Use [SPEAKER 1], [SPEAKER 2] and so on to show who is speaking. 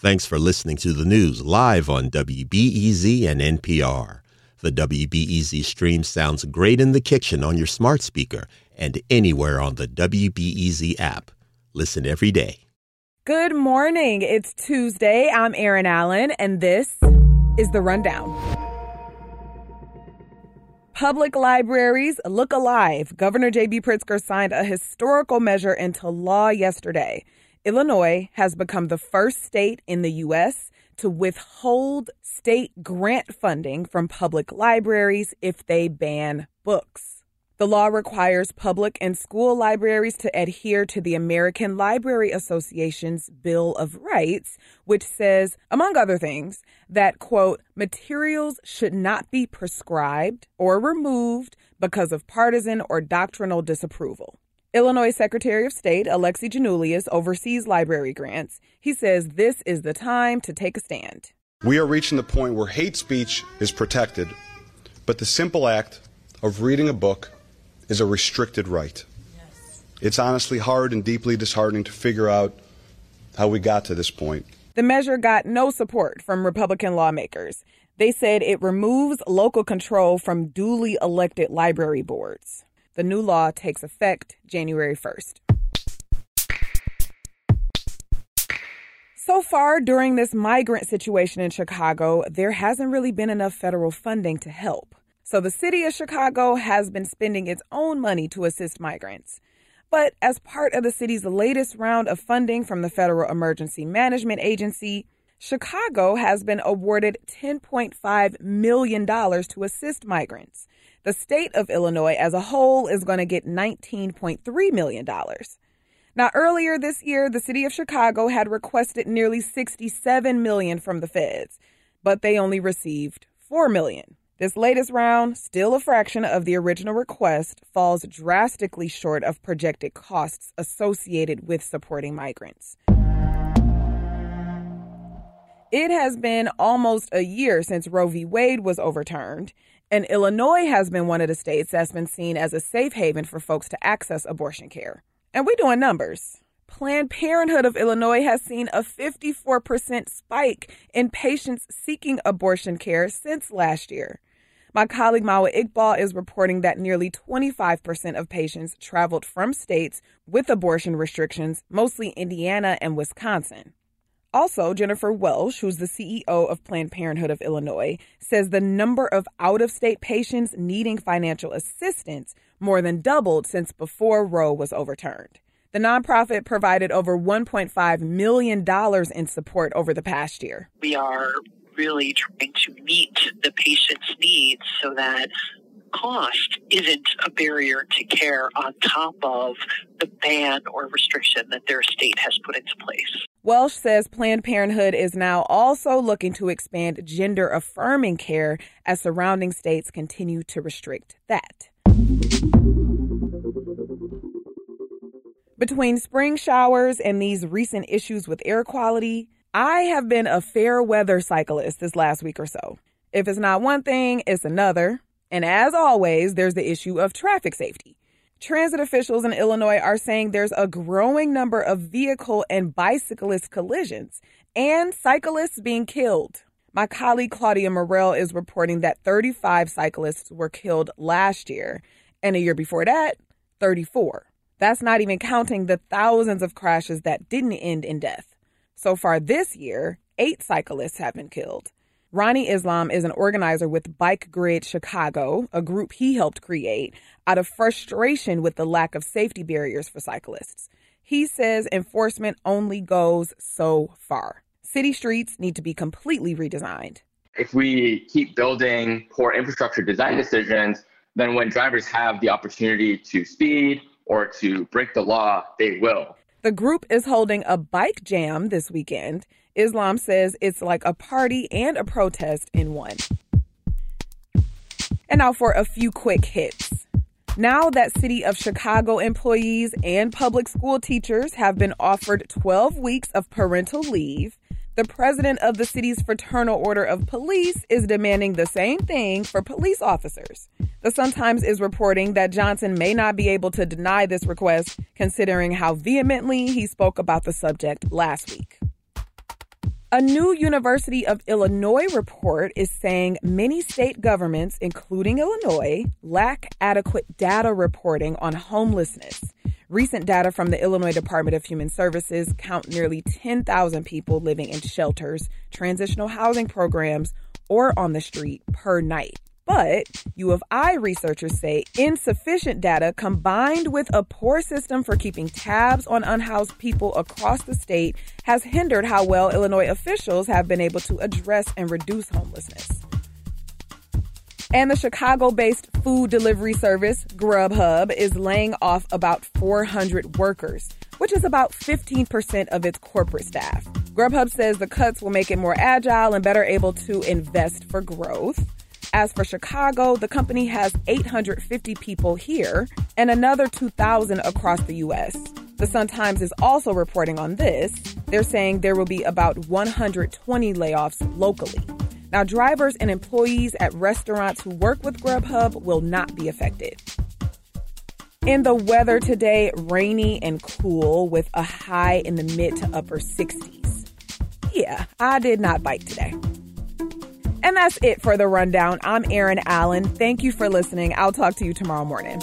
[SPEAKER 1] Thanks for listening to the news live on WBEZ and NPR. The WBEZ stream sounds great in the kitchen on your smart speaker and anywhere on the WBEZ app. Listen every day.
[SPEAKER 2] Good morning. It's Tuesday. I'm Erin Allen, and this is The Rundown. Public libraries look alive. Governor J.B. Pritzker signed a historical measure into law yesterday. Illinois has become the first state in the U.S. to withhold state grant funding from public libraries if they ban books. The law requires public and school libraries to adhere to the American Library Association's Bill of Rights, which says, among other things, that, quote, materials should not be prescribed or removed because of partisan or doctrinal disapproval. Illinois Secretary of State Alexi Giannoulias oversees library grants. He says this is the time to take a stand.
[SPEAKER 3] We are reaching the point where hate speech is protected, but the simple act of reading a book is a restricted right. Yes. It's honestly hard and deeply disheartening to figure out how we got to this point.
[SPEAKER 2] The measure got no support from Republican lawmakers. They said it removes local control from duly elected library boards. The new law takes effect January 1st. So far, during this migrant situation in Chicago, there hasn't really been enough federal funding to help. So the city of Chicago has been spending its own money to assist migrants. But as part of the city's latest round of funding from the Federal Emergency Management Agency, Chicago has been awarded $10.5 million to assist migrants. The state of Illinois as a whole is going to get $19.3 million. Now, earlier this year, the city of Chicago had requested nearly 67 million from the feds, but they only received 4 million. This latest round, still a fraction of the original request, falls drastically short of projected costs associated with supporting migrants. It has been almost a year since Roe v. Wade was overturned, and Illinois has been one of the states that's been seen as a safe haven for folks to access abortion care. And we're doing numbers. Planned Parenthood of Illinois has seen a 54% spike in patients seeking abortion care since last year. My colleague Mawa Iqbal is reporting that nearly 25% of patients traveled from states with abortion restrictions, mostly Indiana and Wisconsin. Also, Jennifer Welch, who's the CEO of Planned Parenthood of Illinois, says the number of out of state patients needing financial assistance more than doubled since before Roe was overturned. The nonprofit provided over $1.5 million in support over the past year.
[SPEAKER 4] We are really trying to meet the patient's needs so that cost isn't a barrier to care on top of the ban or restriction that their state has put into place.
[SPEAKER 2] Welch says Planned Parenthood is now also looking to expand gender affirming care as surrounding states continue to restrict that. Between spring showers and these recent issues with air quality, I have been a fair weather cyclist this last week or so. If it's not one thing, it's another. And as always, there's the issue of traffic safety. Transit officials in Illinois are saying there's a growing number of vehicle and bicyclist collisions and cyclists being killed. My colleague Claudia Morell is reporting that 35 cyclists were killed last year, and a year before that, 34. That's not even counting the thousands of crashes that didn't end in death. So far this year, eight cyclists have been killed. Ronnie Islam is an organizer with Bike Grid Chicago, a group he helped create out of frustration with the lack of safety barriers for cyclists. He says enforcement only goes so far. City streets need to be completely redesigned.
[SPEAKER 5] If we keep building poor infrastructure design decisions, then when drivers have the opportunity to speed or to break the law, they will.
[SPEAKER 2] The group is holding a bike jam this weekend. Islam says it's like a party and a protest in one. And now for a few quick hits. Now that City of Chicago employees and public school teachers have been offered 12 weeks of parental leave, the president of the city's Fraternal Order of Police is demanding the same thing for police officers. The Sun Times is reporting that Johnson may not be able to deny this request, considering how vehemently he spoke about the subject last week. A new University of Illinois report is saying many state governments, including Illinois, lack adequate data reporting on homelessness. Recent data from the Illinois Department of Human Services count nearly 10,000 people living in shelters, transitional housing programs, or on the street per night. But U of I researchers say insufficient data combined with a poor system for keeping tabs on unhoused people across the state has hindered how well Illinois officials have been able to address and reduce homelessness. And the Chicago based food delivery service, Grubhub, is laying off about 400 workers, which is about 15% of its corporate staff. Grubhub says the cuts will make it more agile and better able to invest for growth. As for Chicago, the company has 850 people here and another 2,000 across the U.S. The Sun Times is also reporting on this. They're saying there will be about 120 layoffs locally. Now, drivers and employees at restaurants who work with Grubhub will not be affected. In the weather today, rainy and cool with a high in the mid to upper 60s. Yeah, I did not bike today. And that's it for the rundown. I'm Erin Allen. Thank you for listening. I'll talk to you tomorrow morning.